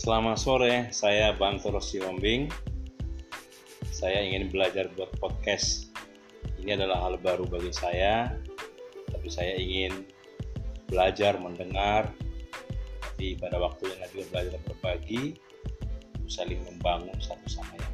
Selamat sore, saya Bang Toros Saya ingin belajar buat podcast. Ini adalah hal baru bagi saya, tapi saya ingin belajar mendengar, tapi pada waktu yang juga belajar berbagi, saling membangun satu sama lain.